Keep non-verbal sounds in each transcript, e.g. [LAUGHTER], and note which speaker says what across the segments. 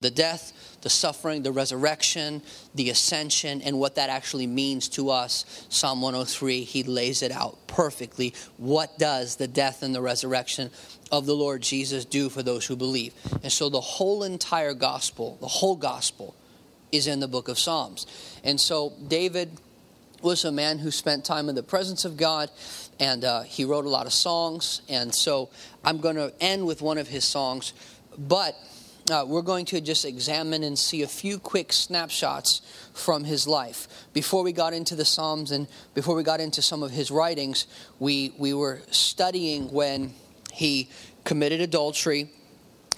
Speaker 1: the death, the suffering, the resurrection, the ascension, and what that actually means to us. Psalm 103, he lays it out perfectly. What does the death and the resurrection of the Lord Jesus do for those who believe? And so the whole entire gospel, the whole gospel, is in the book of Psalms. And so David was a man who spent time in the presence of God and uh, he wrote a lot of songs. And so I'm going to end with one of his songs. But uh, we're going to just examine and see a few quick snapshots from his life. Before we got into the Psalms and before we got into some of his writings, we, we were studying when he committed adultery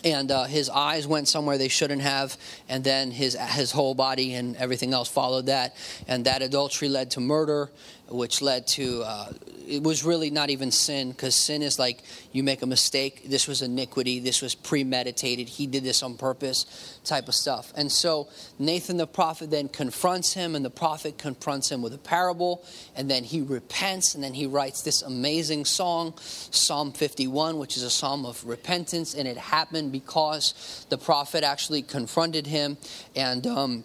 Speaker 1: and uh, his eyes went somewhere they shouldn't have, and then his his whole body and everything else followed that, and that adultery led to murder, which led to uh, it was really not even sin because sin is like you make a mistake. This was iniquity. This was premeditated. He did this on purpose, type of stuff. And so Nathan the prophet then confronts him, and the prophet confronts him with a parable, and then he repents, and then he writes this amazing song, Psalm 51, which is a psalm of repentance, and it happened because the prophet actually confronted him and. Um,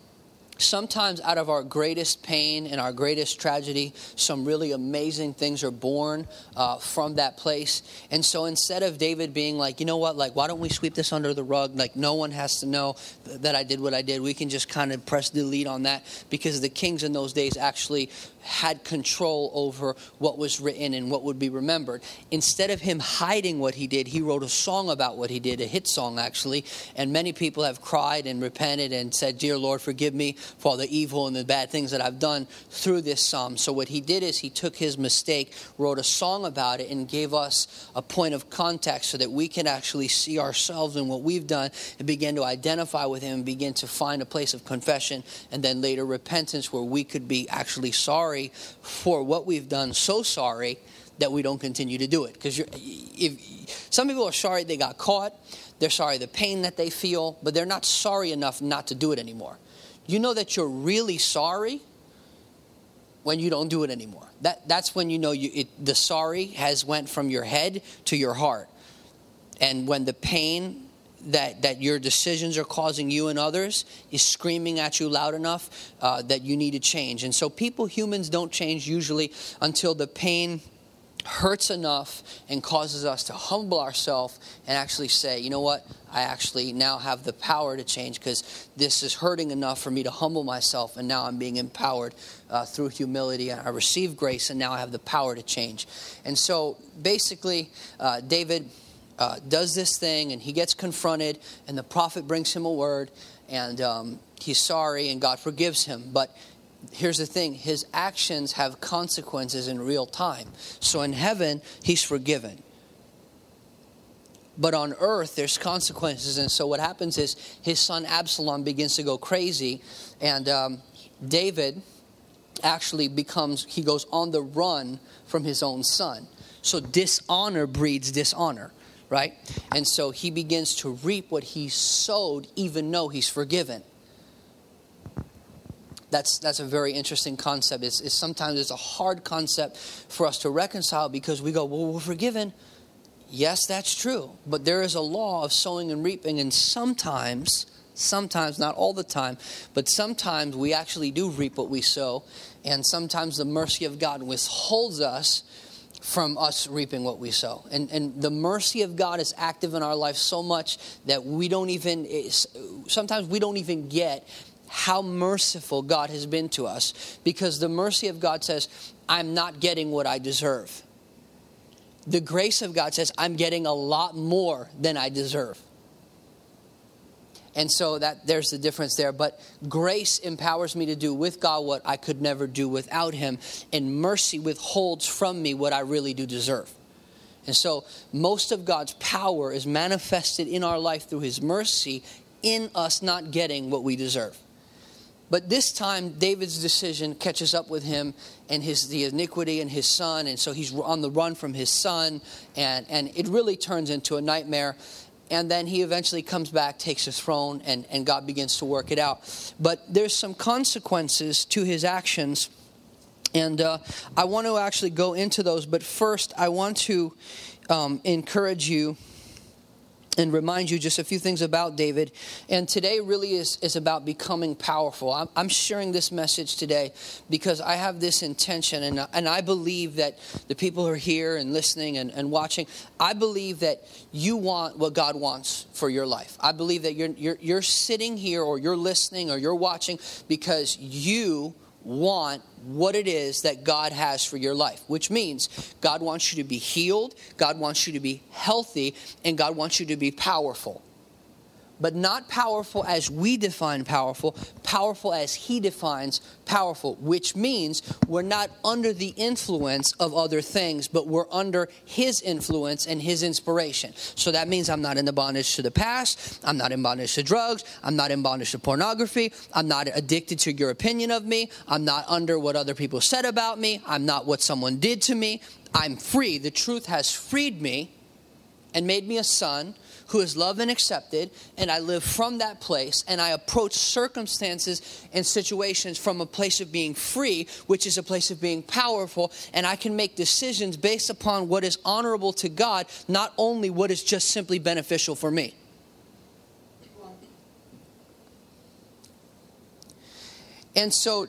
Speaker 1: sometimes out of our greatest pain and our greatest tragedy, some really amazing things are born uh, from that place. And so instead of David being like, you know what, like, why don't we sweep this under the rug? Like, no one has to know that I did what I did. We can just kind of press delete on that because the kings in those days actually had control over what was written and what would be remembered. Instead of him hiding what he did, he wrote a song about what he did, a hit song actually. And many people have cried and repented and said, Dear Lord, forgive me for all the evil and the bad things that I've done through this psalm. So, what he did is he took his mistake, wrote a song about it, and gave us a point of context so that we can actually see ourselves and what we've done and begin to identify with him and begin to find a place of confession and then later repentance where we could be actually sorry for what we've done, so sorry that we don't continue to do it. Because if some people are sorry they got caught, they're sorry the pain that they feel, but they're not sorry enough not to do it anymore. You know that you're really sorry when you don't do it anymore. That, that's when you know you, it, the sorry has went from your head to your heart. And when the pain that, that your decisions are causing you and others is screaming at you loud enough uh, that you need to change. And so people, humans, don't change usually until the pain hurts enough and causes us to humble ourselves and actually say, you know what, I actually now have the power to change because this is hurting enough for me to humble myself, and now I'm being empowered uh, through humility. I receive grace, and now I have the power to change. And so basically, uh, David. Uh, does this thing and he gets confronted and the prophet brings him a word and um, he's sorry and god forgives him but here's the thing his actions have consequences in real time. So in heaven, he's forgiven. But on earth, there's consequences. And so what happens is his son Absalom begins to go crazy. And um, David actually becomes, he goes on the run from his own son. So dishonor breeds dishonor, right? And so he begins to reap what he sowed, even though he's forgiven that's that's a very interesting concept. It's, it's, sometimes it's a hard concept for us to reconcile because we go, well, we're forgiven. Yes, that's true, but there is a law of sowing and reaping, and sometimes, sometimes not all the time, but sometimes we actually do reap what we sow, and sometimes the mercy of God withholds us from us reaping what we sow. And, and the mercy of God is active in our life so much that we don't even, sometimes we don't even get how merciful God has been to us because the mercy of God says, I'm not getting what I deserve. The grace of God says, I'm getting a lot more than I deserve. And so that there's the difference there. But grace empowers me to do with God what I could never do without Him, and mercy withholds from me what I really do deserve. And so most of God's power is manifested in our life through His mercy in us not getting what we deserve. But this time, David's decision catches up with him and his, the iniquity in his son. And so he's on the run from his son. And, and it really turns into a nightmare. And then he eventually comes back, takes the throne, and, and God begins to work it out. But there's some consequences to his actions. And uh, I want to actually go into those. But first, I want to um, encourage you and remind you just a few things about David. And today really is, is about becoming powerful. I'm, I'm sharing this message today because I have this intention, and, and I believe that the people who are here and listening and, and watching, I believe that you want what God wants for your life. I believe that you're, you're, you're sitting here or you're listening or you're watching because you want what it is that God has for your life, which means God wants you to be healed, God wants you to be healthy, and God wants you to be powerful but not powerful as we define powerful, powerful as he defines powerful, which means we're not under the influence of other things, but we're under his influence and his inspiration. So that means I'm not in the bondage to the past, I'm not in bondage to drugs, I'm not in bondage to pornography, I'm not addicted to your opinion of me, I'm not under what other people said about me, I'm not what someone did to me. I'm free. The truth has freed me and made me a son who is loved and accepted, and I live from that place, and I approach circumstances and situations from a place of being free, which is a place of being powerful, and I can make decisions based upon what is honorable to God, not only what is just simply beneficial for me. And so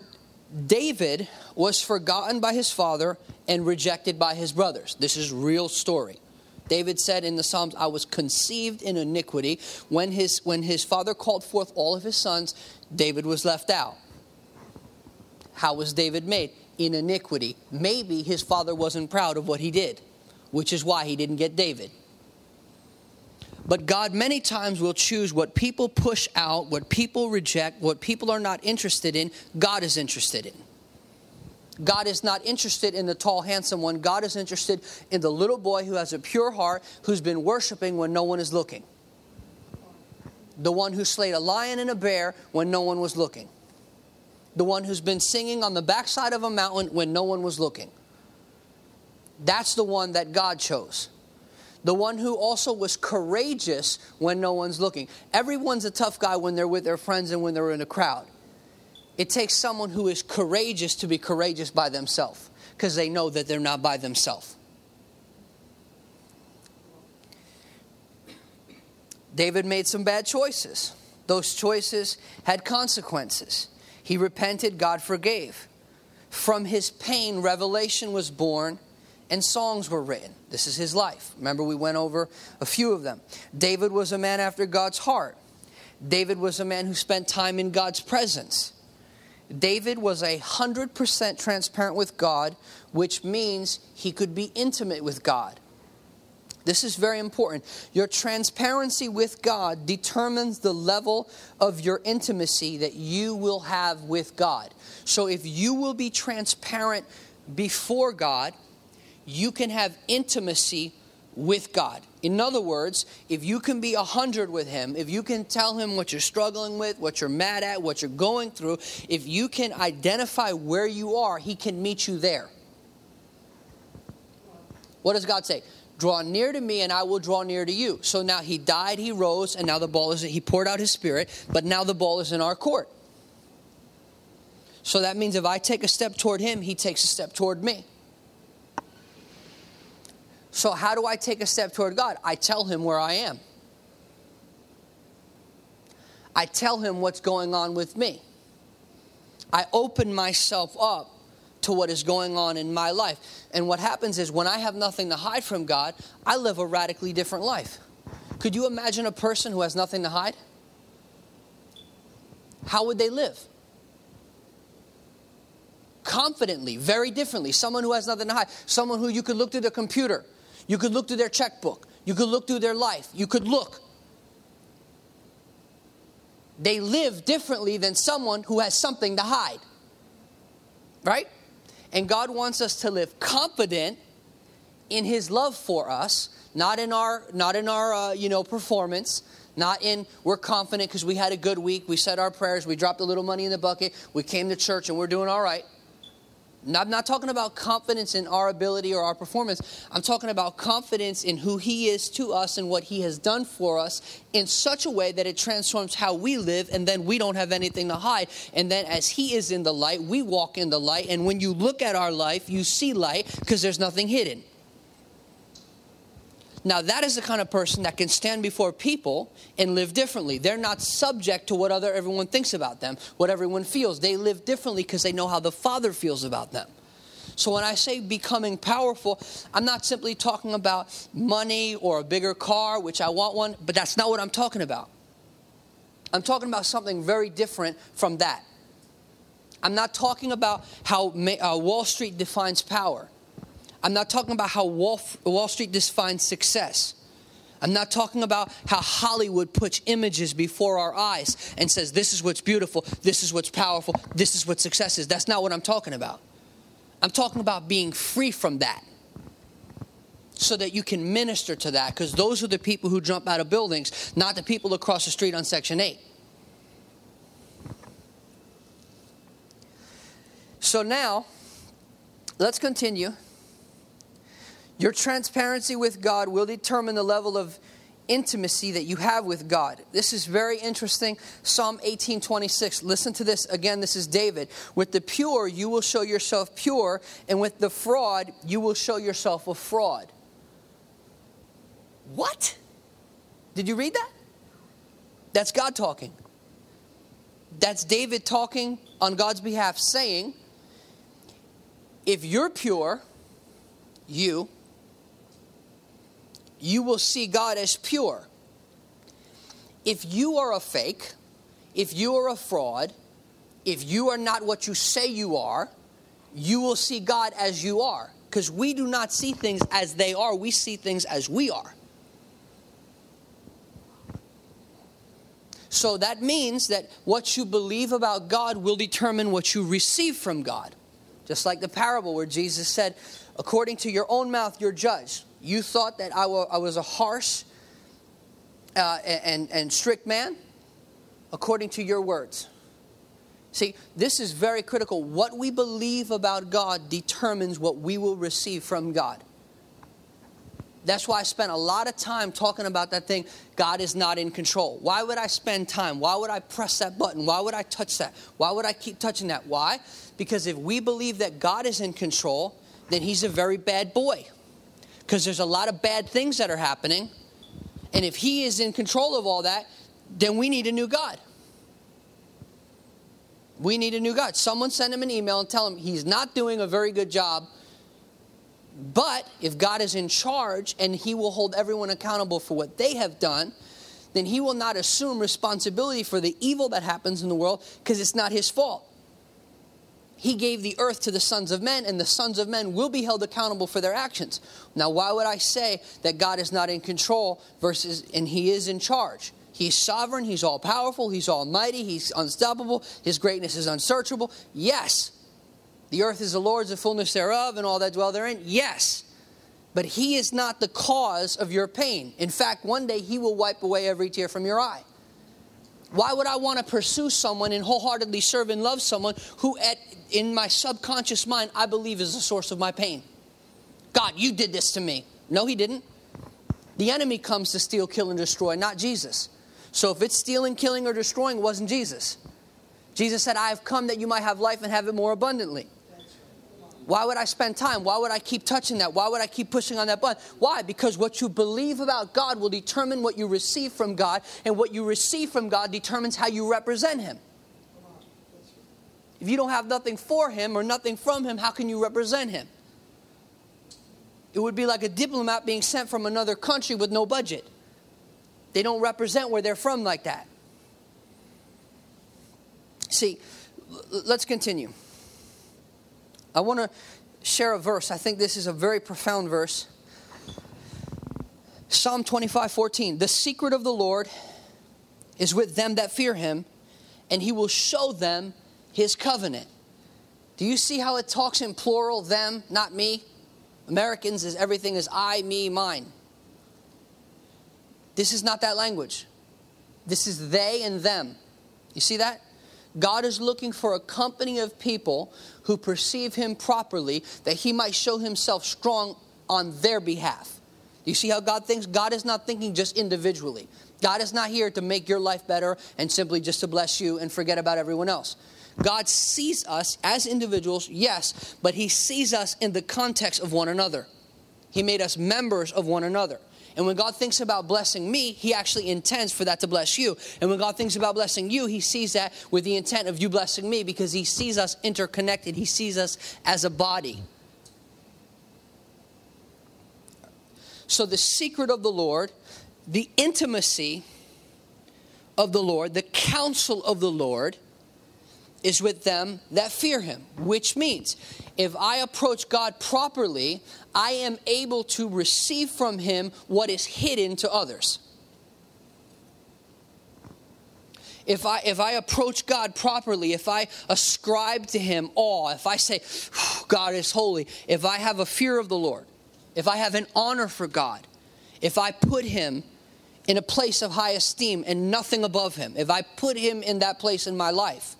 Speaker 1: David was forgotten by his father and rejected by his brothers. This is real story. David said in the Psalms, I was conceived in iniquity. When his, when his father called forth all of his sons, David was left out. How was David made? In iniquity. Maybe his father wasn't proud of what he did, which is why he didn't get David. But God many times will choose what people push out, what people reject, what people are not interested in, God is interested in. God is not interested in the tall, handsome one. God is interested in the little boy who has a pure heart, who's been worshiping when no one is looking. The one who slayed a lion and a bear when no one was looking. The one who's been singing on the backside of a mountain when no one was looking. That's the one that God chose. The one who also was courageous when no one's looking. Everyone's a tough guy when they're with their friends and when they're in a crowd. It takes someone who is courageous to be courageous by themselves because they know that they're not by themselves. David made some bad choices. Those choices had consequences. He repented, God forgave. From his pain, revelation was born and songs were written. This is his life. Remember, we went over a few of them. David was a man after God's heart. David was a man who spent time in God's presence. David was a hundred percent transparent with God, which means he could be intimate with God. This is very important. Your transparency with God determines the level of your intimacy that you will have with God. So if you will be transparent before God, you can have intimacy with God. In other words, if you can be a hundred with Him, if you can tell Him what you're struggling with, what you're mad at, what you're going through, if you can identify where you are, He can meet you there. What does God say? Draw near to me and I will draw near to you. So now He died, He rose, and now the ball is, He poured out His Spirit, but now the ball is in our court. So that means if I take a step toward Him, He takes a step toward me. So, how do I take a step toward God? I tell Him where I am. I tell Him what's going on with me. I open myself up to what is going on in my life. And what happens is when I have nothing to hide from God, I live a radically different life. Could you imagine a person who has nothing to hide? How would they live? Confidently, very differently. Someone who has nothing to hide. Someone who you could look through the computer you could look through their checkbook. You could look through their life. You could look. They live differently than someone who has something to hide. Right? And God wants us to live confident in his love for us, not in our not in our uh, you know performance, not in we're confident because we had a good week, we said our prayers, we dropped a little money in the bucket, we came to church and we're doing all right. I'm not talking about confidence in our ability or our performance. I'm talking about confidence in who He is to us and what He has done for us in such a way that it transforms how we live, and then we don't have anything to hide. And then, as He is in the light, we walk in the light. And when you look at our life, you see light because there's nothing hidden. Now, that is the kind of person that can stand before people and live differently. They're not subject to what other everyone thinks about them, what everyone feels. They live differently because they know how the Father feels about them. So when I say becoming powerful, I'm not simply talking about money or a bigger car, which I want one, but that's not what I'm talking about. I'm talking about something very different from that. I'm not talking about how uh, Wall Street defines power. I'm not talking about how Wall, Wall Street defines success. I'm not talking about how Hollywood puts images before our eyes and says, this is what's beautiful, this is what's powerful, this is what success is. That's not what I'm talking about. I'm talking about being free from that so that you can minister to that because those are the people who jump out of buildings, not the people across the street on Section 8. So now, let's continue. Your transparency with God will determine the level of intimacy that you have with God. This is very interesting. Psalm 18:26. Listen to this again. This is David. With the pure you will show yourself pure, and with the fraud you will show yourself a fraud. What? Did you read that? That's God talking. That's David talking on God's behalf saying, if you're pure, you you will see God as pure. If you are a fake, if you are a fraud, if you are not what you say you are, you will see God as you are. Because we do not see things as they are, we see things as we are. So that means that what you believe about God will determine what you receive from God. Just like the parable where Jesus said, according to your own mouth, you're judged. You thought that I was a harsh uh, and, and strict man according to your words. See, this is very critical. What we believe about God determines what we will receive from God. That's why I spent a lot of time talking about that thing. God is not in control. Why would I spend time? Why would I press that button? Why would I touch that? Why would I keep touching that? Why? Because if we believe that God is in control, then He's a very bad boy because there's a lot of bad things that are happening. And if He is in control of all that, then we need a new God. We need a new God. Someone send him an email and tell him he's not doing a very good job. But if God is in charge and he will hold everyone accountable for what they have done, then he will not assume responsibility for the evil that happens in the world because it's not his fault he gave the earth to the sons of men, and the sons of men will be held accountable for their actions. Now, why would I say that God is not in control versus, and he is in charge? He's sovereign, he's all powerful, he's almighty, he's unstoppable, his greatness is unsearchable. Yes. The earth is the Lord's, the fullness thereof, and all that dwell therein. Yes. But he is not the cause of your pain. In fact, one day he will wipe away every tear from your eye. Why would I want to pursue someone and wholeheartedly serve and love someone who, at, in my subconscious mind, I believe is the source of my pain? God, you did this to me. No, he didn't. The enemy comes to steal, kill, and destroy, not Jesus. So if it's stealing, killing, or destroying, it wasn't Jesus. Jesus said, I have come that you might have life and have it more abundantly. Why would I spend time? Why would I keep touching that? Why would I keep pushing on that button? Why? Because what you believe about God will determine what you receive from God, and what you receive from God determines how you represent Him. If you don't have nothing for Him or nothing from Him, how can you represent Him? It would be like a diplomat being sent from another country with no budget. They don't represent where they're from like that. See, let's continue. I want to share a verse. I think this is a very profound verse. Psalm 25 14. The secret of the Lord is with them that fear him, and he will show them his covenant. Do you see how it talks in plural, them, not me? Americans is everything is I, me, mine. This is not that language. This is they and them. You see that? God is looking for a company of people who perceive Him properly that He might show Himself strong on their behalf. You see how God thinks? God is not thinking just individually. God is not here to make your life better and simply just to bless you and forget about everyone else. God sees us as individuals, yes, but He sees us in the context of one another. He made us members of one another. And when God thinks about blessing me, He actually intends for that to bless you. And when God thinks about blessing you, He sees that with the intent of you blessing me because He sees us interconnected, He sees us as a body. So, the secret of the Lord, the intimacy of the Lord, the counsel of the Lord, is with them that fear him, which means if I approach God properly, I am able to receive from him what is hidden to others. If I, if I approach God properly, if I ascribe to him awe, if I say, God is holy, if I have a fear of the Lord, if I have an honor for God, if I put him in a place of high esteem and nothing above him, if I put him in that place in my life,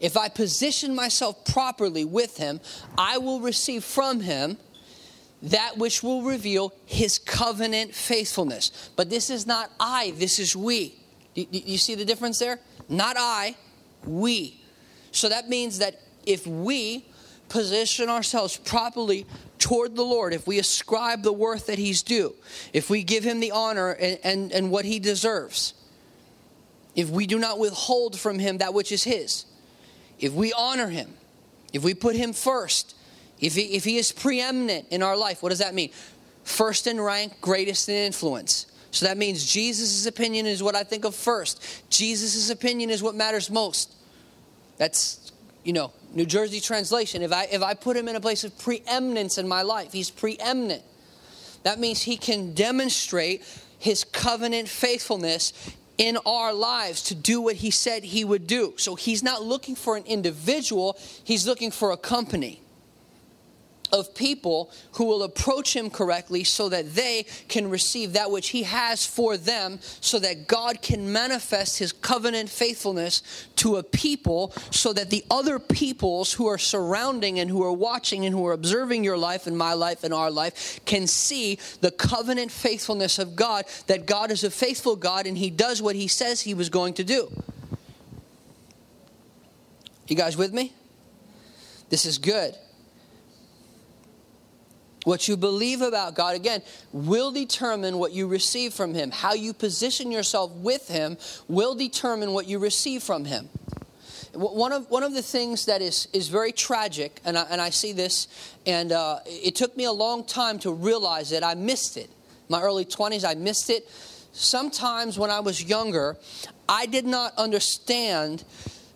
Speaker 1: if I position myself properly with him, I will receive from him that which will reveal his covenant faithfulness. But this is not I, this is we. You, you see the difference there? Not I, we. So that means that if we position ourselves properly toward the Lord, if we ascribe the worth that He's due, if we give Him the honor and, and, and, what He deserves, if we do not withhold from Him that which is His, if we honor him, if we put him first, if he, if he is preeminent in our life, what does that mean? First in rank, greatest in influence. So that means Jesus' opinion is what I think of first. Jesus' opinion is what matters most. That's, you know, New Jersey translation. If I, if I put him in a place of preeminence in my life, he's preeminent. That means he can demonstrate his covenant faithfulness in our lives to do what he said he would do. So he's not looking for an individual, he's looking for a company of people who will approach him correctly so that they can receive that which he has for them, so that God can manifest his covenant faithfulness to a people, so that the other peoples who are surrounding and who are watching and who are observing your life and my life and our life can see the covenant faithfulness of God, that God is a faithful God and he does what he says he was going to do. You guys with me? This is good. What you believe about God, again, will determine what you receive from Him. How you position yourself with Him will determine what you receive from Him. One of, one of the things that is, is very tragic, and I, and I see this, and uh, it took me a long time to realize it. I missed it. My early 20s, I missed it. Sometimes when I was younger, I did not understand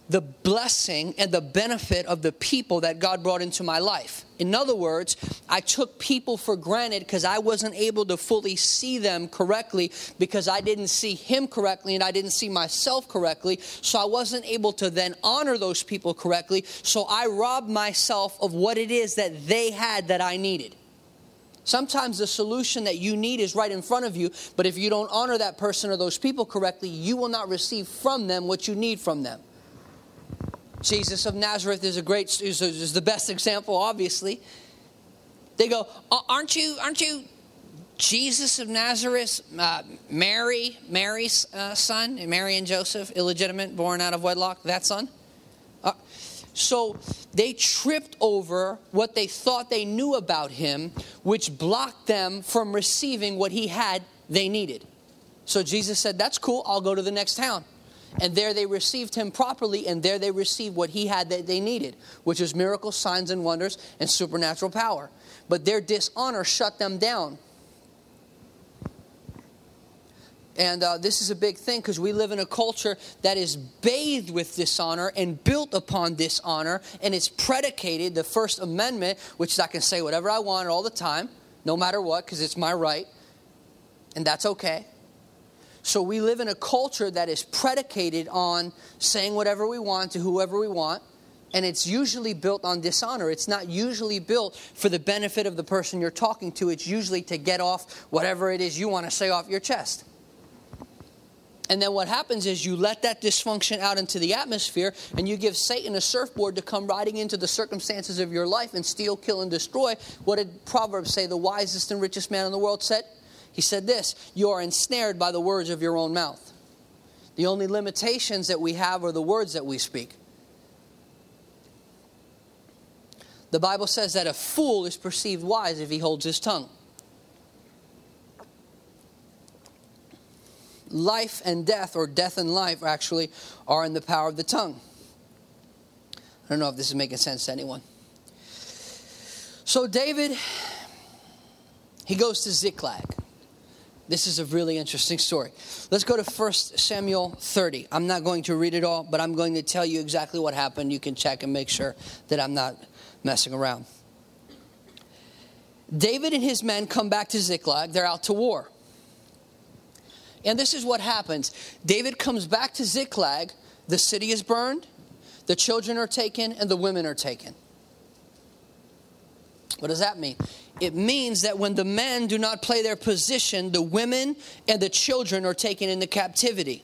Speaker 1: the blessing and the benefit of the people that God brought into my life. In other words, I took people for granted because I wasn't able to fully see them correctly because I didn't see Him correctly and I didn't see myself correctly. So I wasn't able to then honor those people correctly. So I robbed myself of what it is that they had that I needed. Sometimes the solution that you need is right in front of you, but if you don't honor that person or those people correctly, you will not receive from them what you need from them. Jesus of Nazareth is a great is, is the best example, obviously. They go, aren't you aren't you Jesus of Nazareth, uh, Mary, Mary's uh, son, Mary and Joseph, illegitimate, born out of wedlock, that son? Uh, so they tripped over what they thought they knew about him, which blocked them from receiving what he had they needed. So Jesus said, That's cool, I'll go to the next town. And there they received him properly, and there they received what he had that they needed, which was miracles, signs, and wonders, and supernatural power. But their dishonor shut them down. And uh, this is a big thing because we live in a culture that is bathed with dishonor and built upon dishonor, and it's predicated, the First Amendment, which is I can say whatever I want all the time, no matter what, because it's my right, and that's okay. So we live in a culture that is predicated on saying whatever we want to whoever we want. And it's usually built on dishonor. It's not usually built for the benefit of the person you're talking to. It's usually to get off whatever it is you want to say off your chest. And then what happens is you let that dysfunction out into the atmosphere and you give Satan a surfboard to come riding into the circumstances of your life and steal, kill, and destroy. What did Proverbs say the wisest and richest man in the world said? He said this You are ensnared by the words of your own mouth. The only limitations that we have are the words that we speak. The Bible says that a fool is perceived wise if he holds his tongue. life and death, or death and life, actually, are in the power of the tongue. I don't know if this is making sense to anyone. So, David, he goes to Ziklag. This is a really interesting story. Let's go to 1 Samuel 30. I'm not going to read it all, but I'm going to tell you exactly what happened. You can check and make sure that I'm not messing around. David and his men come back to Ziklag. They're out to war. And this is what happens David comes back to Ziklag. The city is burned, the children are taken, and the women are taken. What does that mean? It means that when the men do not play their position, the women and the children are taken into captivity.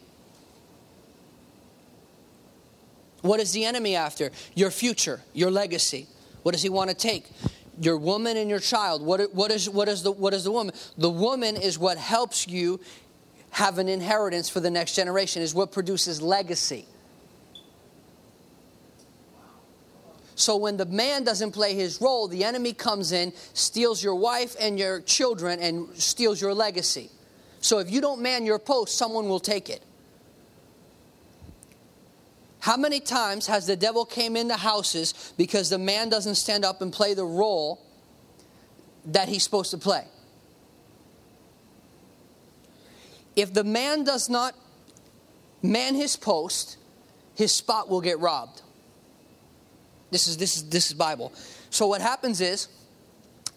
Speaker 1: What is the enemy after? Your future, your legacy. What does he want to take? Your woman and your child. What, what, is, what, is the, what is the woman? The woman is what helps you have an inheritance for the next generation, is what produces legacy. So when the man doesn't play his role, the enemy comes in, steals your wife and your children, and steals your legacy. So if you don't man your post, someone will take it. How many times has the devil came into houses because the man doesn't stand up and play the role that he's supposed to play? If the man does not man his post, his spot will get robbed. This is this is this is Bible. So what happens is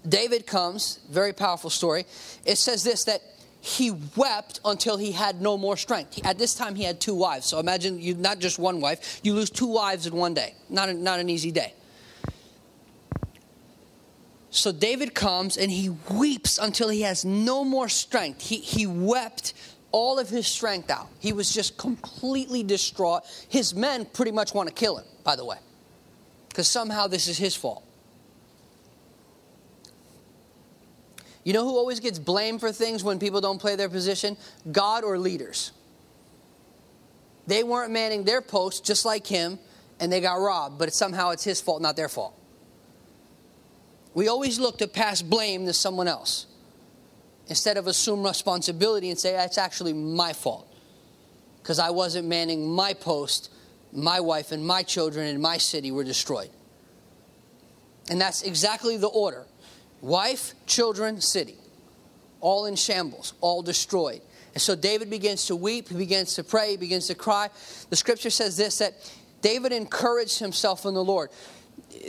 Speaker 1: David comes, very powerful story. It says this that he wept until he had no more strength. At this time, he had two wives. So imagine you not just one wife, you lose two wives in one day. Not, a, not an easy day. So David comes and he weeps until he has no more strength. He, he wept all of his strength out. He was just completely distraught. His men pretty much want to kill him, by the way because somehow this is his fault. You know who always gets blamed for things when people don't play their position? God or leaders. They weren't manning their post just like him, and they got robbed, but somehow it's his fault, not their fault. We always look to pass blame to someone else instead of assume responsibility and say, that's actually my fault because I wasn't manning my post my wife and my children and my city were destroyed. And that's exactly the order wife, children, city. All in shambles, all destroyed. And so David begins to weep, he begins to pray, he begins to cry. The scripture says this that David encouraged himself in the Lord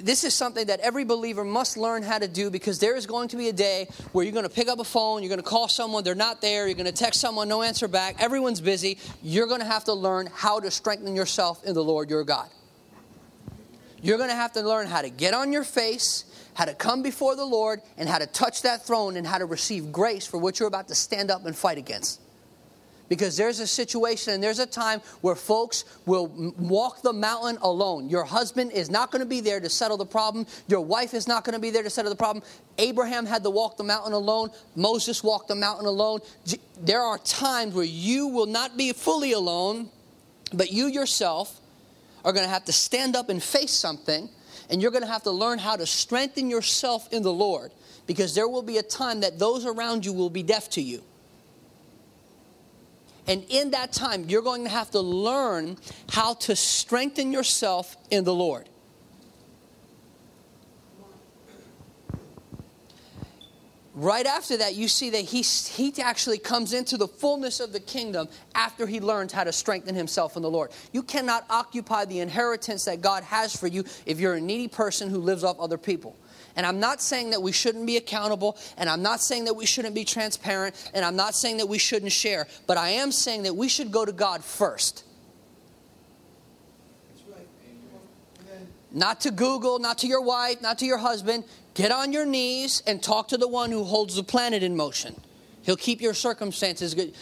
Speaker 1: this is something that every believer must learn how to do because there is going to be a day where you're going to pick up a phone, you're going to call someone, they're not there, you're going to text someone, no answer back, everyone's busy. You're going to have to learn how to strengthen yourself in the Lord your God. You're going to have to learn how to get on your face, how to come before the Lord, and how to touch that throne and how to receive grace for what you're about to stand up and fight against because there's a situation and there's a time where folks will walk the mountain alone. Your husband is not going to be there to settle the problem. Your wife is not going to be there to settle the problem. Abraham had to walk the mountain alone. Moses walked the mountain alone. There are times where you will not be fully alone, but you yourself are going to have to stand up and face something, and you're going to have to learn how to strengthen yourself in the Lord because there will be a time that those around you will be deaf to you. And in that time, you're going to have to learn how to strengthen yourself in the Lord. Right after that, you see that he, he actually comes into the fullness of the kingdom after he learns how to strengthen himself in the Lord. You cannot occupy the inheritance that God has for you if you're a needy person who lives off other people. And I'm not saying that we shouldn't be accountable, and I'm not saying that we shouldn't be transparent, and I'm not saying that we shouldn't share, but I am saying that we should go to God first. Not to Google, not to your wife, not to your husband. Get on your knees and talk to the one who holds the planet in motion. He'll keep your circumstances good.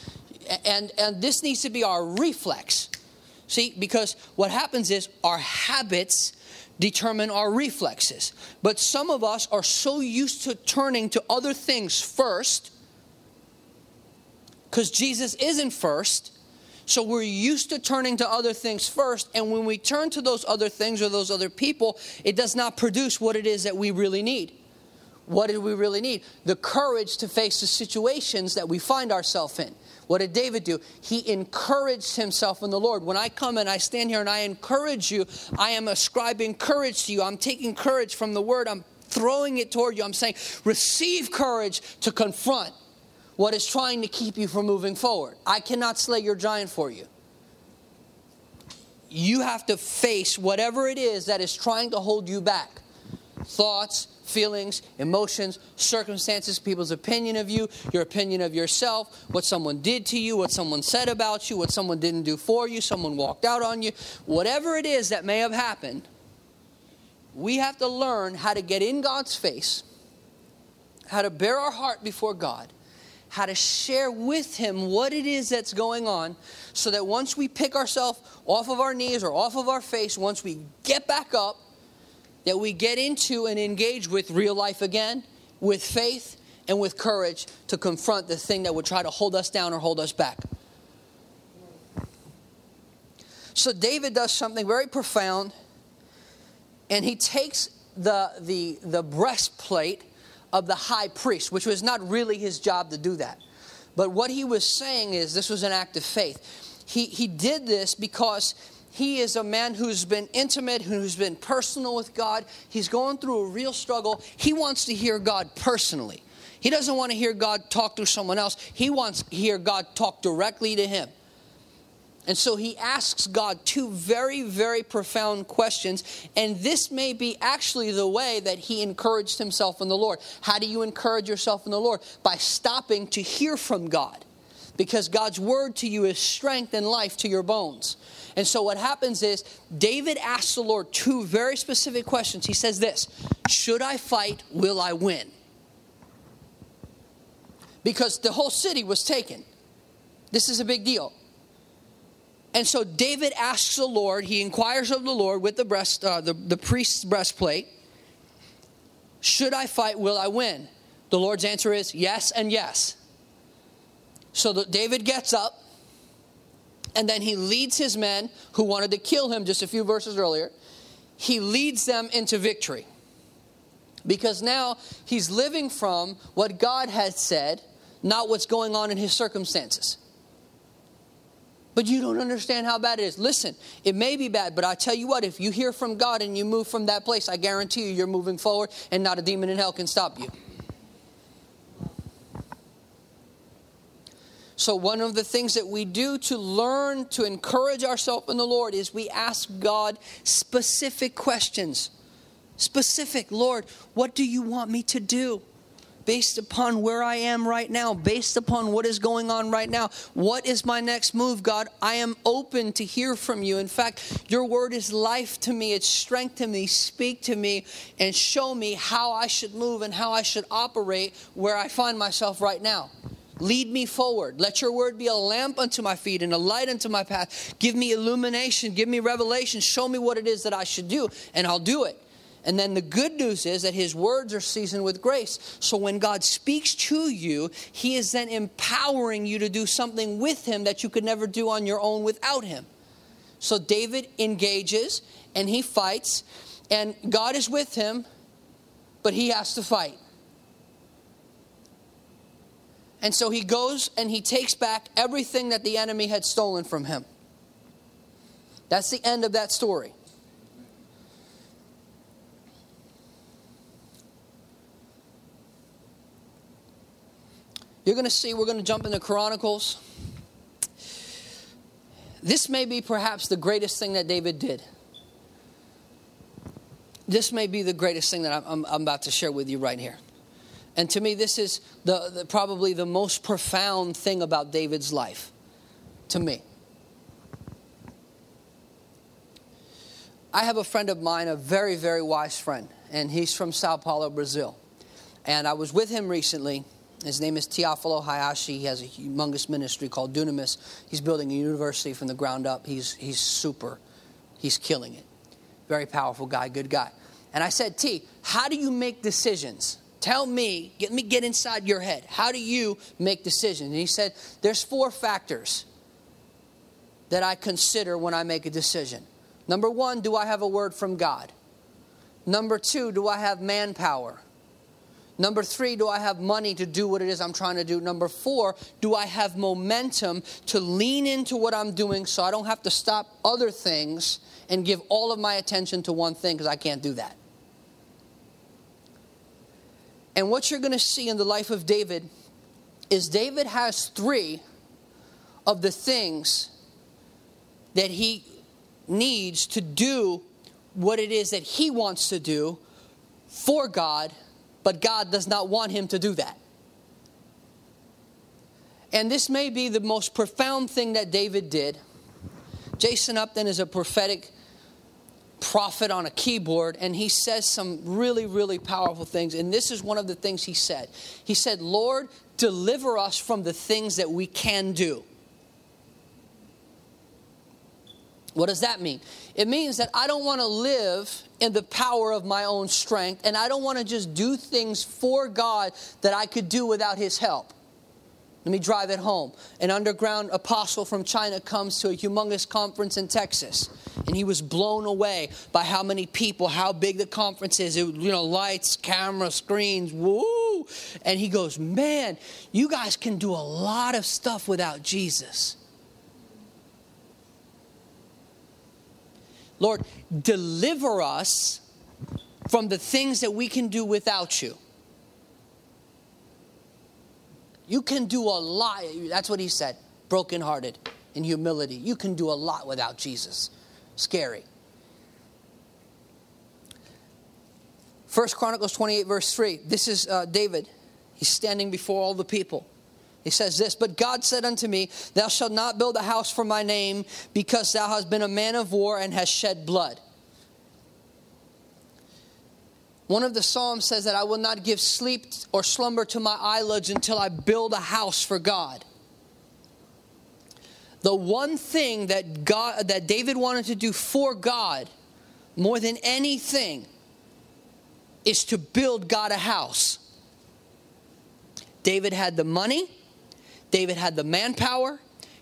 Speaker 1: And, and this needs to be our reflex. See, because what happens is our habits determine our reflexes. But some of us are so used to turning to other things first because Jesus isn't first. So we're used to turning to other things first. And when we turn to those other things or those other people, it does not produce what it is that we really need. What do we really need? The courage to face the situations that we find ourselves in. What did David do? He encouraged himself in the Lord. When I come and I stand here and I encourage you, I am ascribing courage to you. I'm taking courage from the word, I'm throwing it toward you. I'm saying, receive courage to confront what is trying to keep you from moving forward. I cannot slay your giant for you. You have to face whatever it is that is trying to hold you back thoughts, feelings, emotions, circumstances, people's opinion of you, your opinion of yourself, what someone did to you, what someone said about you, what someone didn't do for you, someone walked out on you, whatever it is that may have happened, we have to learn how to get in God's face, how to bare our heart before God, how to share with Him what it is that's going on, so that once we pick ourselves off of our knees or off of our face, once we get back up, that we get into and engage with real life again, with faith and with courage to confront the thing that would try to hold us down or hold us back. So David does something very profound, and he takes the, the, the breastplate of the high priest, which was not really his job to do that. But what he was saying is this was an act of faith. He, he did this because he is a man who's been intimate, who's been personal with God. He's going through a real struggle. He wants to hear God personally. He doesn't want to hear God talk to someone else. He wants to hear God talk directly to him. And so he asks God two very, very profound questions. And this may be actually the way that he encouraged himself in the Lord. How do you encourage yourself in the Lord? By stopping to hear from God. Because God's word to you is strength and life to your bones. And so what happens is David asks the Lord two very specific questions. He says this Should I fight? Will I win? Because the whole city was taken. This is a big deal. And so David asks the Lord, he inquires of the Lord with the breast, uh, the, the priest's breastplate, should I fight, will I win? The Lord's answer is yes and yes. So David gets up, and then he leads his men who wanted to kill him just a few verses earlier, he leads them into victory. Because now he's living from what God has said, not what's going on in his circumstances. But you don't understand how bad it is. Listen, it may be bad, but I tell you what, if you hear from God and you move from that place, I guarantee you you're moving forward and not a demon in hell can stop you. So, one of the things that we do to learn to encourage ourselves in the Lord is we ask God specific questions. Specific, Lord, what do you want me to do? Based upon where I am right now, based upon what is going on right now, what is my next move, God? I am open to hear from you. In fact, your word is life to me, it's strength to me. Speak to me and show me how I should move and how I should operate where I find myself right now. Lead me forward. Let your word be a lamp unto my feet and a light unto my path. Give me illumination. Give me revelation. Show me what it is that I should do, and I'll do it. And then the good news is that his words are seasoned with grace. So when God speaks to you, he is then empowering you to do something with him that you could never do on your own without him. So David engages and he fights, and God is with him, but he has to fight. And so he goes and he takes back everything that the enemy had stolen from him. That's the end of that story. You're going to see, we're going to jump into Chronicles. This may be perhaps the greatest thing that David did. This may be the greatest thing that I'm, I'm about to share with you right here. And to me, this is the, the, probably the most profound thing about David's life. To me. I have a friend of mine, a very, very wise friend, and he's from Sao Paulo, Brazil. And I was with him recently. His name is Teofilo Hayashi. He has a humongous ministry called Dunamis. He's building a university from the ground up. He's, he's super. He's killing it. Very powerful guy, good guy. And I said, T, how do you make decisions? Tell me, get me get inside your head. How do you make decisions? And he said, There's four factors that I consider when I make a decision. Number one, do I have a word from God? Number two, do I have manpower? Number three, do I have money to do what it is I'm trying to do? Number four, do I have momentum to lean into what I'm doing so I don't have to stop other things and give all of my attention to one thing because I can't do that? And what you're going to see in the life of David is David has three of the things that he needs to do what it is that he wants to do for God, but God does not want him to do that. And this may be the most profound thing that David did. Jason Upton is a prophetic prophet on a keyboard, and he says some really, really powerful things. And this is one of the things he said. He said, Lord, deliver us from the things that we can do. What does that mean? It means that I don't want to live in the power of my own strength, and I don't want to just do things for God that I could do without His help. Let me drive it home. An underground apostle from China comes to a humongous conference in Texas, and he was blown away by how many people, how big the conference is. It, you know, lights, camera, screens, woo! And he goes, "Man, you guys can do a lot of stuff without Jesus." Lord, deliver us from the things that we can do without you. You can do a lot. That's what he said. Brokenhearted in humility. You can do a lot without Jesus. Scary. First Chronicles 28, verse 3. This is uh, David. He's standing before all the people. He says this, but God said unto me, Thou shalt not build a house for my name, because thou hast been a man of war and hast shed blood. One of the Psalms says that I will not give sleep or slumber to my eyelids until I build a house for God. The one thing that God that David wanted to do for God more than anything is to build God a house. David had the money, David had the manpower,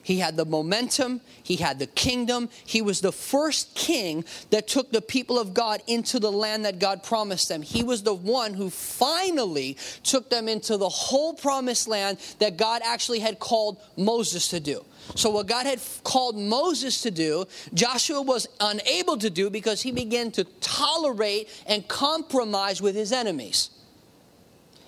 Speaker 1: he had the momentum, he had the kingdom. He was the first king that took the people of God into the land that God promised them. He was the one who finally took them into the whole promised land that God actually had called Moses to do. So, what God had called Moses to do, Joshua was unable to do because he began to tolerate and compromise with his enemies.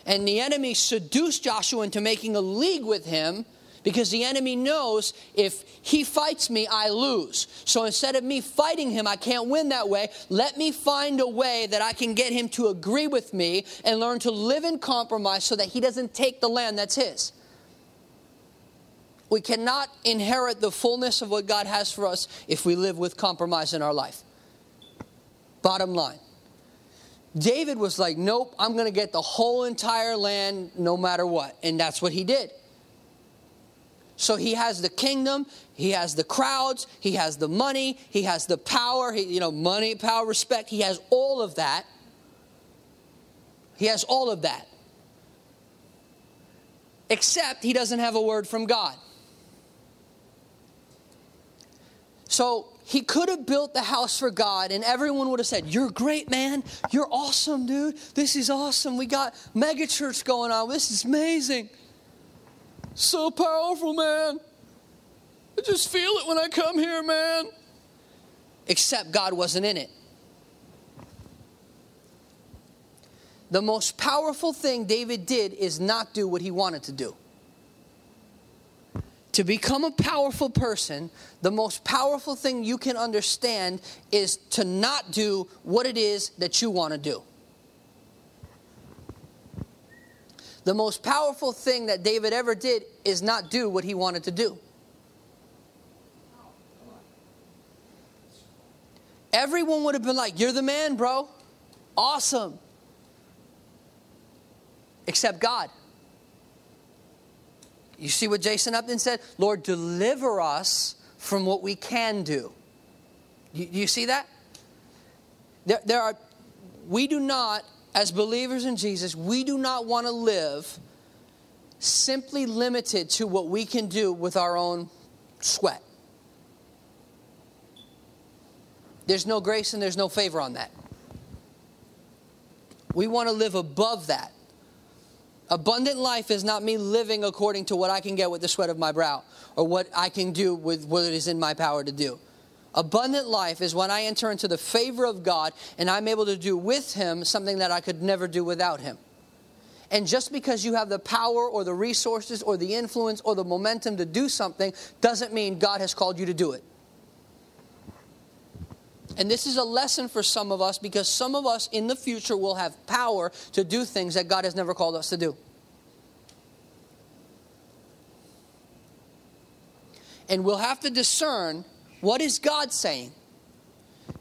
Speaker 1: And the enemy seduced Joshua into making a league with him because the enemy knows if he fights me, I lose. So instead of me fighting him, I can't win that way. Let me find a way that I can get him to agree with me and learn to live in compromise so that he doesn't take the land that's his. We cannot inherit the fullness of what God has for us if we live with compromise in our life. Bottom line. David was like, Nope, I'm going to get the whole entire land no matter what. And that's what he did. So he has the kingdom, he has the crowds, he has the money, he has the power, he, you know, money, power, respect. He has all of that. He has all of that. Except he doesn't have a word from God. So he could have built the house for God, and everyone would have said, You're great, man. You're awesome, dude. This is awesome. We got mega church going on. This is amazing. So powerful, man. I just feel it when I come here, man. Except God wasn't in it. The most powerful thing David did is not do what he wanted to do. To become a powerful person, the most powerful thing you can understand is to not do what it is that you want to do. The most powerful thing that David ever did is not do what he wanted to do. Everyone would have been like, You're the man, bro. Awesome. Except God. You see what Jason Upton said? Lord, deliver us from what we can do. You, you see that? There, there are, we do not as believers in Jesus, we do not want to live simply limited to what we can do with our own sweat. There's no grace and there's no favor on that. We want to live above that. Abundant life is not me living according to what I can get with the sweat of my brow or what I can do with what is in my power to do. Abundant life is when I enter into the favor of God and I'm able to do with Him something that I could never do without Him. And just because you have the power or the resources or the influence or the momentum to do something doesn't mean God has called you to do it. And this is a lesson for some of us because some of us in the future will have power to do things that God has never called us to do. And we'll have to discern what is God saying.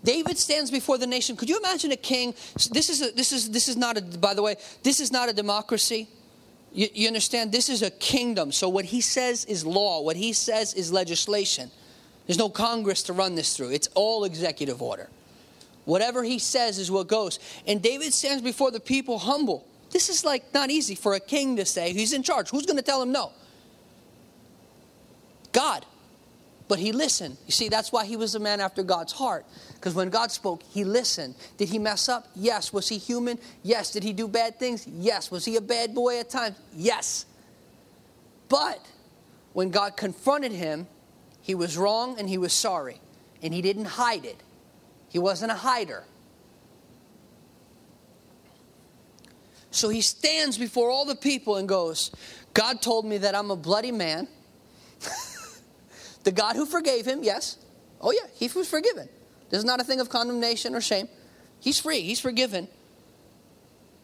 Speaker 1: David stands before the nation. Could you imagine a king? This is a, this is this is not a by the way, this is not a democracy. You, you understand? This is a kingdom. So what he says is law. What he says is legislation. There's no Congress to run this through. It's all executive order. Whatever he says is what goes. And David stands before the people humble. This is like not easy for a king to say he's in charge. Who's going to tell him no? God. But he listened. You see, that's why he was a man after God's heart. Because when God spoke, he listened. Did he mess up? Yes. Was he human? Yes. Did he do bad things? Yes. Was he a bad boy at times? Yes. But when God confronted him, he was wrong and he was sorry. And he didn't hide it, he wasn't a hider. So he stands before all the people and goes, God told me that I'm a bloody man. [LAUGHS] the God who forgave him, yes. Oh, yeah, he was forgiven. This is not a thing of condemnation or shame. He's free, he's forgiven.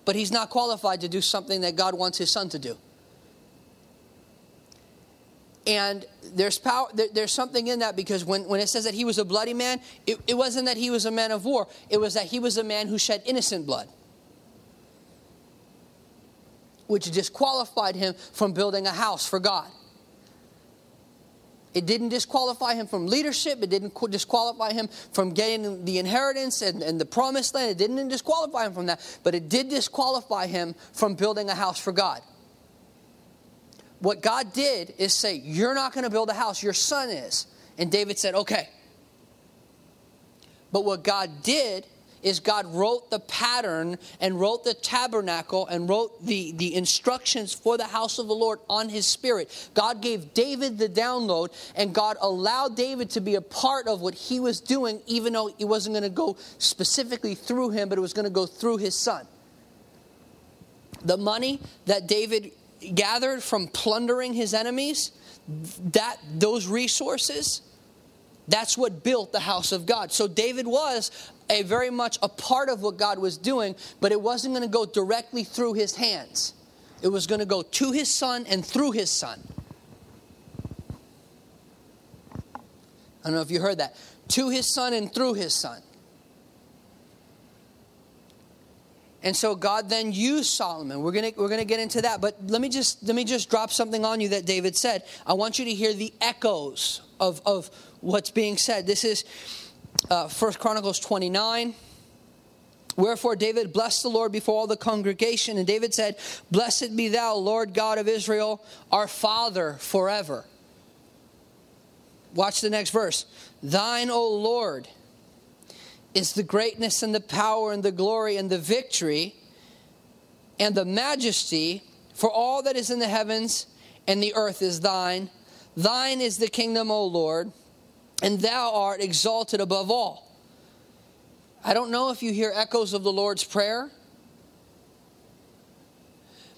Speaker 1: But he's not qualified to do something that God wants his son to do. And there's power, there's something in that because when, when it says that he was a bloody man, it, it wasn't that he was a man of war, it was that he was a man who shed innocent blood, which disqualified him from building a house for God. It didn't disqualify him from leadership. It didn't disqualify him from getting the inheritance and, and, the promised land. It didn't disqualify him from that. But it did disqualify him from building a house for God. What God did is say, You're not going to build a house, your son is. And David said, Okay. But what God did is God wrote the pattern and wrote the tabernacle and wrote the, the instructions for the house of the Lord on his spirit. God gave David the download, and God allowed David to be a part of what he was doing, even though it wasn't going to go specifically through him, but it was going to go through his son. The money that David gathered from plundering his enemies, that those resources, that's what built the house of God. So David was a very much a part of what God was doing, but it wasn't going to go directly through his hands. It was going to go to his son and through his son. I don't know if you heard that. To his son and through his son. And so God then used Solomon. We're going we're gonna get into that. But let me just let me just drop something on you that David said. I want you to hear the echoes of, of what's being said. This is uh, 1 Chronicles 29. Wherefore David blessed the Lord before all the congregation, and David said, Blessed be thou, Lord God of Israel, our Father forever. Watch the next verse. Thine, O Lord, is the greatness and the power and the glory and the victory and the majesty, for all that is in the heavens and the earth is thine. Thine is the kingdom, O Lord, and thou art exalted above all. I don't know if you hear echoes of the Lord's Prayer,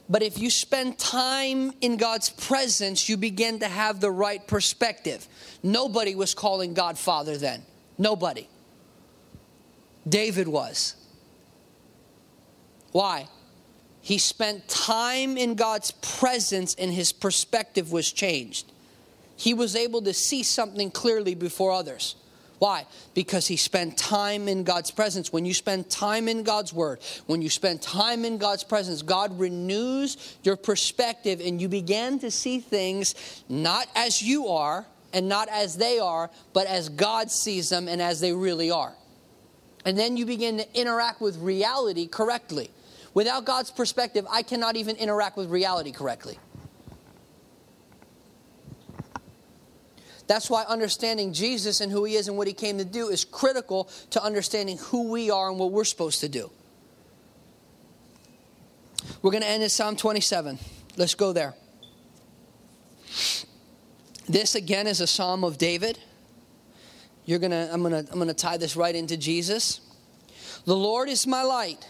Speaker 1: but if you spend time in God's presence, you begin to have the right perspective. Nobody was calling God Father then. Nobody. David was. Why? He spent time in God's presence and his perspective was changed. He was able to see something clearly before others. Why? Because he spent time in God's presence. When you spend time in God's word, when you spend time in God's presence, God renews your perspective and you begin to see things not as you are and not as they are, but as God sees them and as they really are. And then you begin to interact with reality correctly. Without God's perspective, I cannot even interact with reality correctly. That's why understanding Jesus and who he is and what he came to do is critical to understanding who we are and what we're supposed to do. We're going to end in Psalm 27. Let's go there. This again is a psalm of David. You're gonna, I'm gonna, I'm gonna tie this right into Jesus. The Lord is my light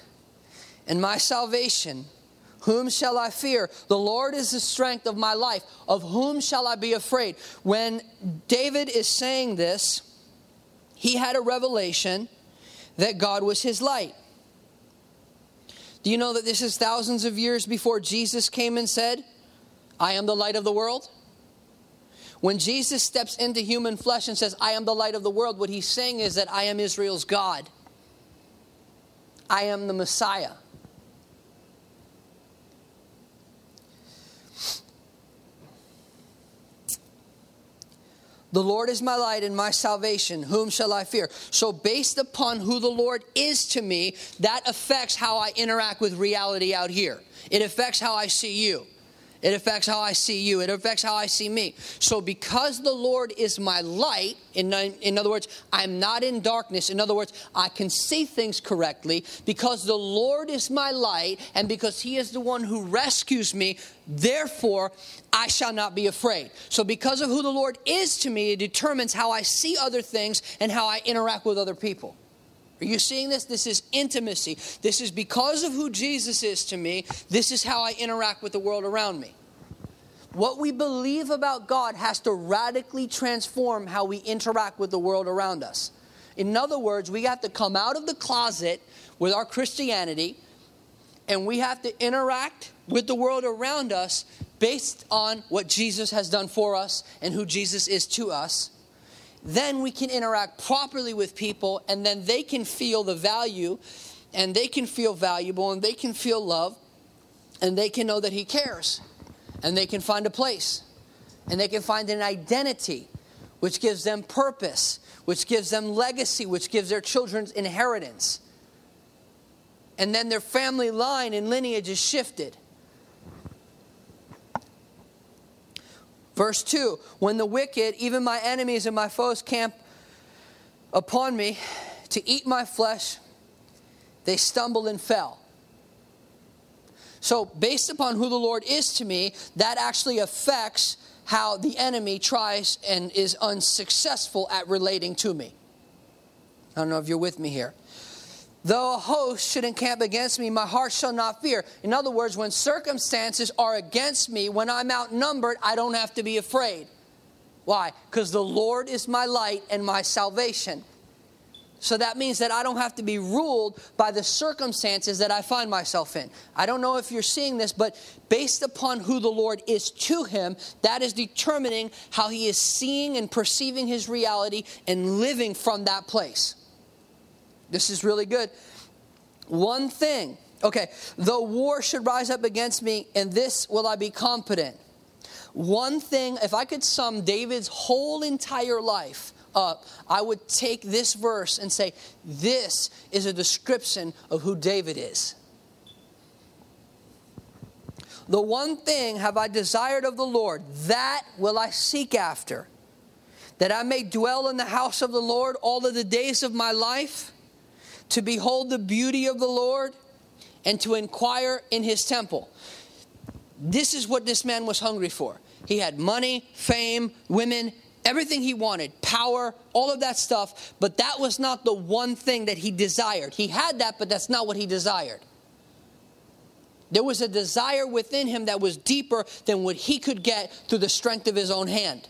Speaker 1: and my salvation. Whom shall I fear? The Lord is the strength of my life. Of whom shall I be afraid? When David is saying this, he had a revelation that God was his light. Do you know that this is thousands of years before Jesus came and said, I am the light of the world? When Jesus steps into human flesh and says, I am the light of the world, what he's saying is that I am Israel's God. I am the Messiah. The Lord is my light and my salvation. Whom shall I fear? So, based upon who the Lord is to me, that affects how I interact with reality out here. It affects how I see you. It affects how I see you. It affects how I see me. So, because the Lord is my light, in, in other words, I'm not in darkness. In other words, I can see things correctly. Because the Lord is my light, and because He is the one who rescues me, therefore, I shall not be afraid. So, because of who the Lord is to me, it determines how I see other things and how I interact with other people. Are you seeing this? This is intimacy. This is because of who Jesus is to me. This is how I interact with the world around me. What we believe about God has to radically transform how we interact with the world around us. In other words, we have to come out of the closet with our Christianity and we have to interact with the world around us based on what Jesus has done for us and who Jesus is to us then we can interact properly with people and then they can feel the value and they can feel valuable and they can feel love and they can know that he cares and they can find a place and they can find an identity which gives them purpose which gives them legacy which gives their children's inheritance. And then their family line and lineage is shifted Verse 2 When the wicked, even my enemies and my foes, camp upon me to eat my flesh, they stumbled and fell. So, based upon who the Lord is to me, that actually affects how the enemy tries and is unsuccessful at relating to me. I don't know if you're with me here. Though a host should encamp against me, my heart shall not fear. In other words, when circumstances are against me, when I'm outnumbered, I don't have to be afraid. Why? Because the Lord is my light and my salvation. So that means that I don't have to be ruled by the circumstances that I find myself in. I don't know if you're seeing this, but based upon who the Lord is to him, that is determining how he is seeing and perceiving his reality and living from that place. This is really good. One thing, okay, the war should rise up against me, and this will I be confident. One thing, if I could sum David's whole entire life up, I would take this verse and say, This is a description of who David is. The one thing have I desired of the Lord, that will I seek after, that I may dwell in the house of the Lord all of the days of my life to behold the beauty of the Lord and to inquire in his temple. This is what this man was hungry for. He had money, fame, women, everything he wanted, power, all of that stuff, but that was not the one thing that he desired. He had that, but that's not what he desired. There was a desire within him that was deeper than what he could get through the strength of his own hand.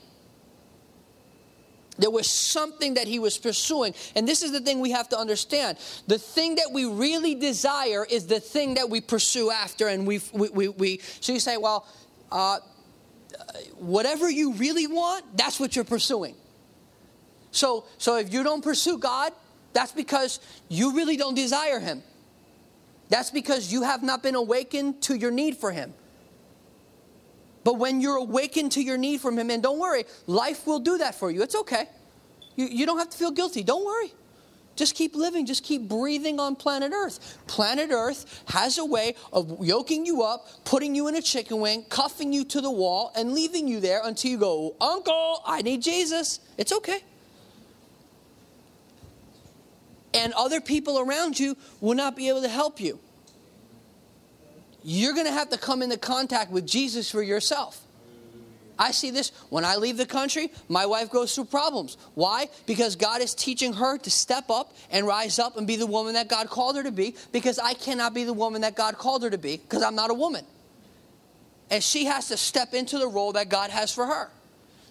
Speaker 1: There was something that he was pursuing. And this is the thing we have to understand. The thing that we really desire is the thing that we pursue after. And we, we, we, so you say, well, uh, whatever you really want, that's what you're pursuing. So, so if you don't pursue God, that's because you really don't desire Him. That's because you have not been awakened to your need for Him. But when you're awakened to your need from Him, and don't worry, life will do that for you. It's okay. You, you don't have to feel guilty. Don't worry. Just keep living, just keep breathing on planet Earth. Planet Earth has a way of yoking you up, putting you in a chicken wing, cuffing you to the wall, and leaving you there until you go, Uncle, I need Jesus. It's okay. And other people around you will not be able to help you. You're going to have to come into contact with Jesus for yourself. I see this when I leave the country, my wife goes through problems. Why? Because God is teaching her to step up and rise up and be the woman that God called her to be, because I cannot be the woman that God called her to be, because I'm not a woman. And she has to step into the role that God has for her.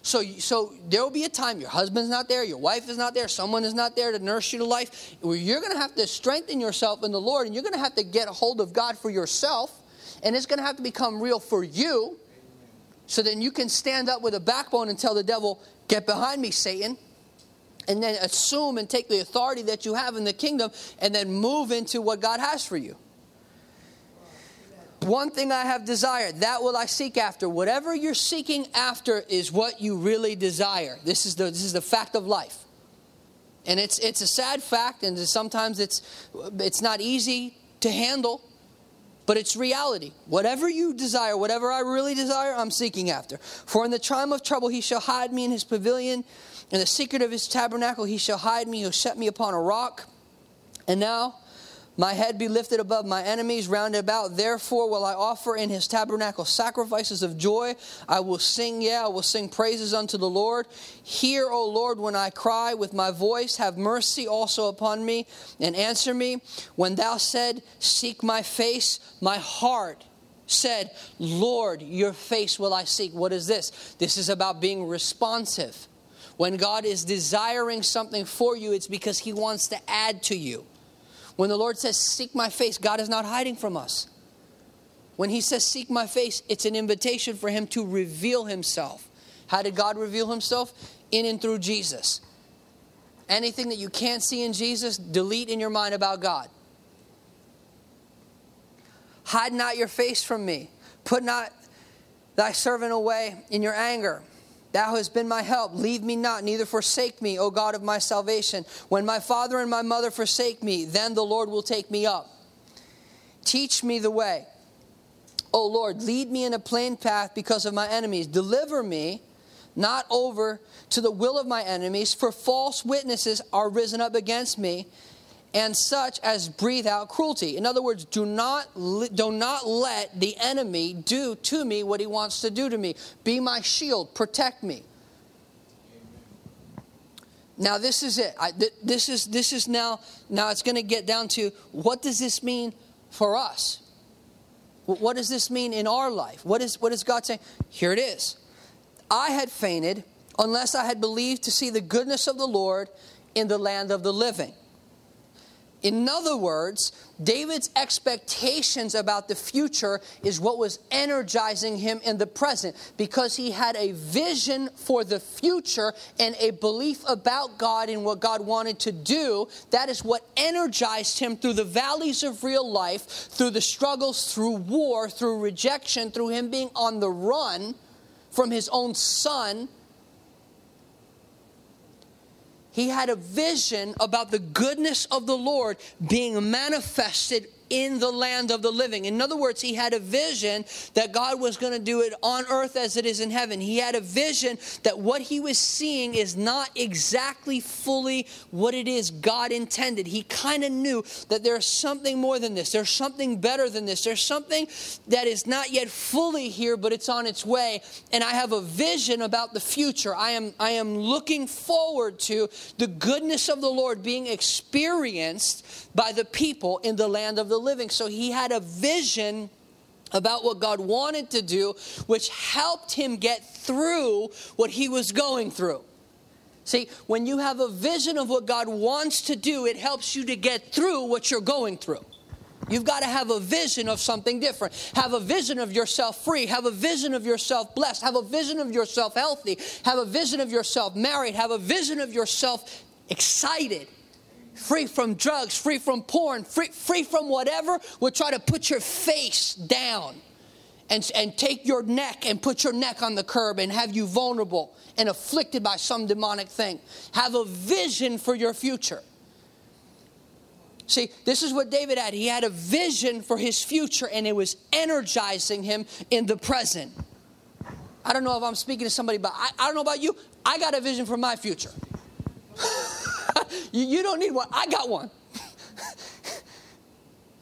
Speaker 1: So, so there will be a time your husband's not there, your wife is not there, someone is not there to nurse you to life, where you're going to have to strengthen yourself in the Lord and you're going to have to get a hold of God for yourself. And it's going to have to become real for you so then you can stand up with a backbone and tell the devil, Get behind me, Satan. And then assume and take the authority that you have in the kingdom and then move into what God has for you. One thing I have desired, that will I seek after. Whatever you're seeking after is what you really desire. This is the, this is the fact of life. And it's, it's a sad fact, and sometimes it's, it's not easy to handle but it's reality. Whatever you desire, whatever I really desire, I'm seeking after. For in the time of trouble, he shall hide me in his pavilion. In the secret of his tabernacle, he shall hide me. He'll set me upon a rock. And now, my head be lifted above my enemies round about. Therefore will I offer in his tabernacle sacrifices of joy. I will sing, yeah, I will sing praises unto the Lord. Hear, O Lord, when I cry with my voice. Have mercy also upon me and answer me. When thou said, Seek my face, my heart said, Lord, your face will I seek. What is this? This is about being responsive. When God is desiring something for you, it's because he wants to add to you. When the Lord says, Seek my face, God is not hiding from us. When He says, Seek my face, it's an invitation for Him to reveal Himself. How did God reveal Himself? In and through Jesus. Anything that you can't see in Jesus, delete in your mind about God. Hide not your face from me. Put not thy servant away in your anger. Thou hast been my help. Leave me not, neither forsake me, O God of my salvation. When my father and my mother forsake me, then the Lord will take me up. Teach me the way. O Lord, lead me in a plain path because of my enemies. Deliver me not over to the will of my enemies, for false witnesses are risen up against me, and such as breathe out cruelty. In other words, do not, do not let the enemy do to me what he wants to do to me. Be my shield, protect me. Now this is it. I, th- this is this is now now it's going to get down to what does this mean for us? What does this mean in our life? What is what is God saying? Here it is. I had fainted unless I had believed to see the goodness of the Lord in the land of the living. In other words, David's expectations about the future is what was energizing him in the present because he had a vision for the future and a belief about God and what God wanted to do. That is what energized him through the valleys of real life, through the struggles, through war, through rejection, through him being on the run from his own son he had a vision about the goodness of the Lord being manifested in the land of the living. In other words, he had a vision that God was going to do it on earth as it is in heaven. He had a vision that what he was seeing is not exactly fully what it is God intended. He kind of knew that there's something more than this. There's something better than this. There's something that is not yet fully here, but it's on its way. And I have a vision about the future. I am, I am looking forward to the goodness of the Lord being experienced by the people in the land of the living. So he had a vision about what God wanted to do, which helped him get through what he was going through. See, when you have a vision of what God wants to do, it helps you to get through what you're going through. You've got to have a vision of something different. Have a vision of yourself free. Have a vision of yourself blessed. Have a vision of yourself healthy. Have a vision of yourself married. Have a vision of yourself excited free from drugs, free from porn, free, free from whatever will try to put your face down and, and take your neck and put your neck on the curb and have you vulnerable and afflicted by some demonic thing. Have a vision for your future. See, this is what David had. He had a vision for his future and it was energizing him in the present. I don't know if I'm speaking to somebody, but I, I don't know about you. I got a vision for my future. [LAUGHS] [LAUGHS] you, you don't need one. I got one.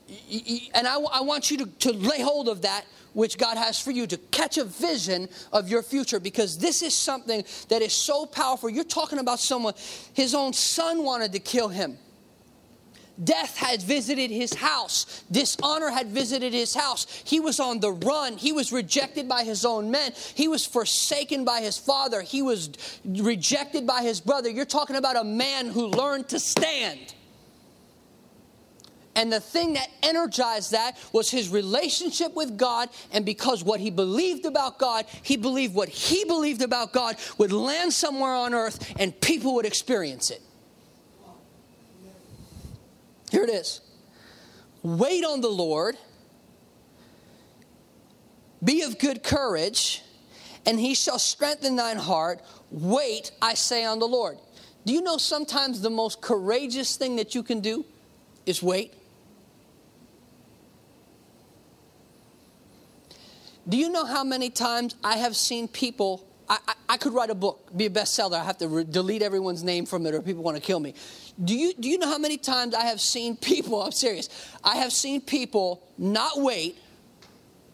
Speaker 1: [LAUGHS] and I, I want you to, to lay hold of that which God has for you, to catch a vision of your future, because this is something that is so powerful. You're talking about someone, his own son wanted to kill him. Death had visited his house. Dishonor had visited his house. He was on the run. He was rejected by his own men. He was forsaken by his father. He was rejected by his brother. You're talking about a man who learned to stand. And the thing that energized that was his relationship with God. And because what he believed about God, he believed what he believed about God would land somewhere on earth and people would experience it. Here it is Wait on the Lord, be of good courage, and he shall strengthen thine heart. Wait, I say, on the Lord. Do you know sometimes the most courageous thing that you can do is wait? Do you know how many times I have seen people? I, I, I could write a book, be a bestseller. I have to re- delete everyone's name from it, or people want to kill me. Do you, do you know how many times I have seen [LAUGHS] people? I'm serious. I have seen people not wait.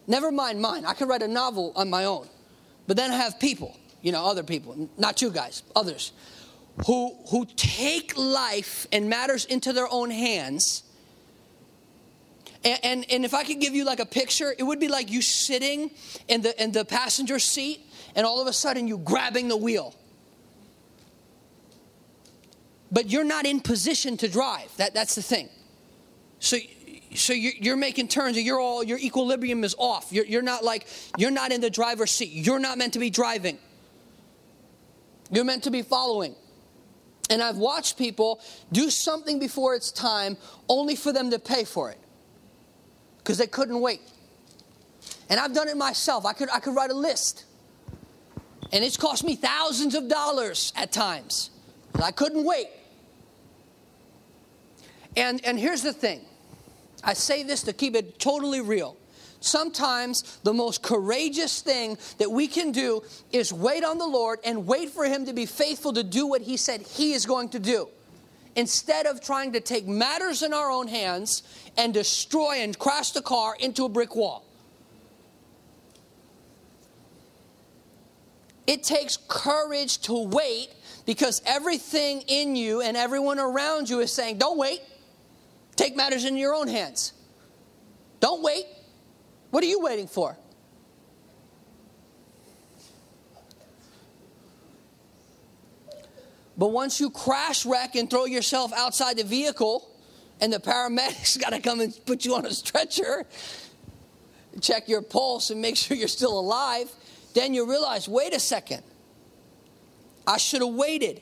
Speaker 1: Never mind mine. I could write a novel on my own. But then I have people, you know, other people, not you guys, others, who, who take life and matters into their own hands and, and, and, if I could give you like a picture, it would be like you sitting in the, in the passenger seat and all of a sudden you grabbing the wheel. But you're not in position to drive. That, that's the thing. So, so you're, making turns and you're all, your equilibrium is off. You're, you're not like, you're not in the driver's seat. You're not meant to be driving. You're meant to be following. And I've watched people do something before it's time only for them to pay for it because they couldn't wait. And I've done it myself. I could, I could write a list. And it's cost me thousands of dollars at times. I couldn't wait. And, and here's the thing I say this to keep it totally real. Sometimes the most courageous thing that we can do is wait on the Lord and wait for Him to be faithful to do what He said He is going to do instead of trying to take matters in our own hands and destroy and crash the car into a brick wall. It takes courage to wait because everything in you and everyone around you is saying, Don't wait. Take matters in your own hands. Don't wait. What are you waiting for? But once you crash wreck and throw yourself outside the vehicle, and the paramedics [LAUGHS] got to come and put you on a stretcher, check your pulse, and make [LAUGHS] sure you're still alive, then you realize wait a second, I should have waited.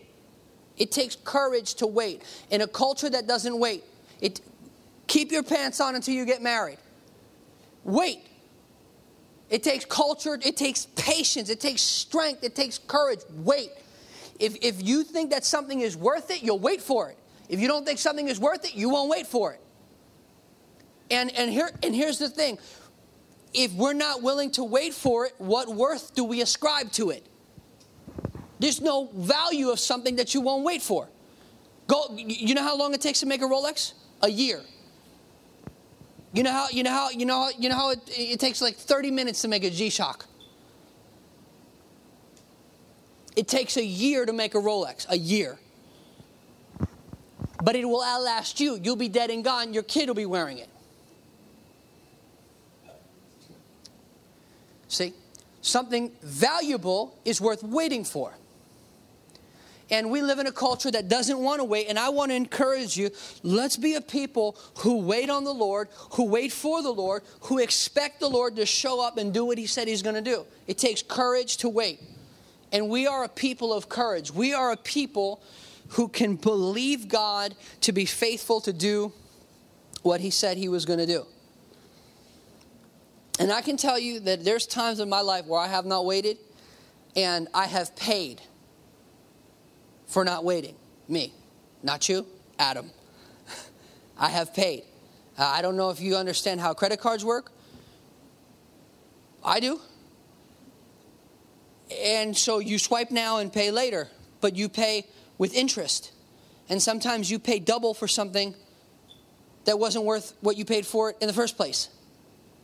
Speaker 1: It takes courage to wait. In a culture that doesn't wait, it, keep your pants on until you get married. Wait. It takes culture, it takes patience, it takes strength, it takes courage. Wait. If, if you think that something is worth it, you'll wait for it. If you don't think something is worth it, you won't wait for it. And, and, here, and here's the thing if we're not willing to wait for it, what worth do we ascribe to it? There's no value of something that you won't wait for. Go, you know how long it takes to make a Rolex? A year. You know how you know how you know how, you know how it, it takes like 30 minutes to make a G-Shock. It takes a year to make a Rolex, a year. But it will outlast you. You'll be dead and gone. Your kid will be wearing it. See? Something valuable is worth waiting for. And we live in a culture that doesn't want to wait. And I want to encourage you let's be a people who wait on the Lord, who wait for the Lord, who expect the Lord to show up and do what He said He's going to do. It takes courage to wait. And we are a people of courage. We are a people who can believe God to be faithful to do what He said He was going to do. And I can tell you that there's times in my life where I have not waited and I have paid for not waiting. Me, not you, Adam. [LAUGHS] I have paid. Uh, I don't know if you understand how credit cards work. I do. And so you swipe now and pay later, but you pay with interest. And sometimes you pay double for something that wasn't worth what you paid for it in the first place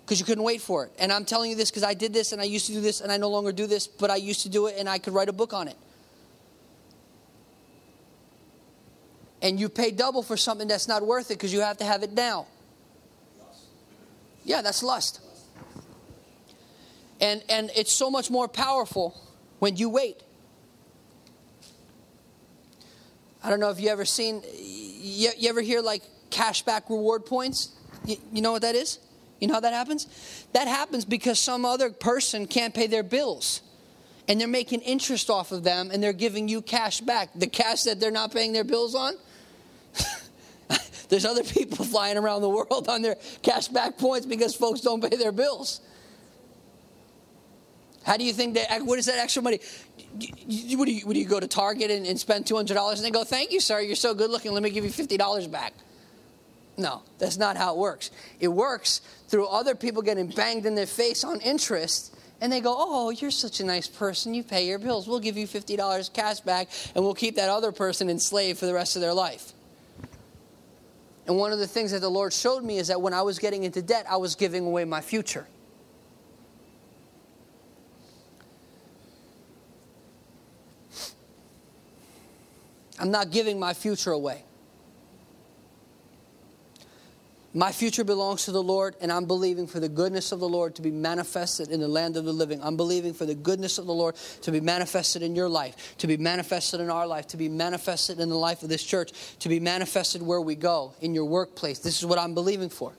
Speaker 1: because you couldn't wait for it. And I'm telling you this because I did this and I used to do this and I no longer do this, but I used to do it and I could write a book on it. And you pay double for something that's not worth it because you have to have it now. Yeah, that's lust. And, and it's so much more powerful when you wait. I don't know if you ever seen, you, you ever hear like cashback reward points? You, you know what that is? You know how that happens? That happens because some other person can't pay their bills. And they're making interest off of them and they're giving you cash back. The cash that they're not paying their bills on, [LAUGHS] there's other people [LAUGHS] flying around the world on their cash back points because folks don't pay their bills. How do you think that, what is that extra money? Would you, would you go to Target and, and spend $200 and they go, thank you, sir, you're so good looking, let me give you $50 back? No, that's not how it works. It works through other people getting banged in their face on interest, and they go, Oh, you're such a nice person. You pay your bills. We'll give you $50 cash back, and we'll keep that other person enslaved for the rest of their life. And one of the things that the Lord showed me is that when I was getting into debt, I was giving away my future. I'm not giving my future away. My future belongs to the Lord, and I'm believing for the goodness of the Lord to be manifested in the land of the living. I'm believing for the goodness of the Lord to be manifested in your life, to be manifested in our life, to be manifested in the life of this church, to be manifested where we go, in your workplace. This is what I'm believing for.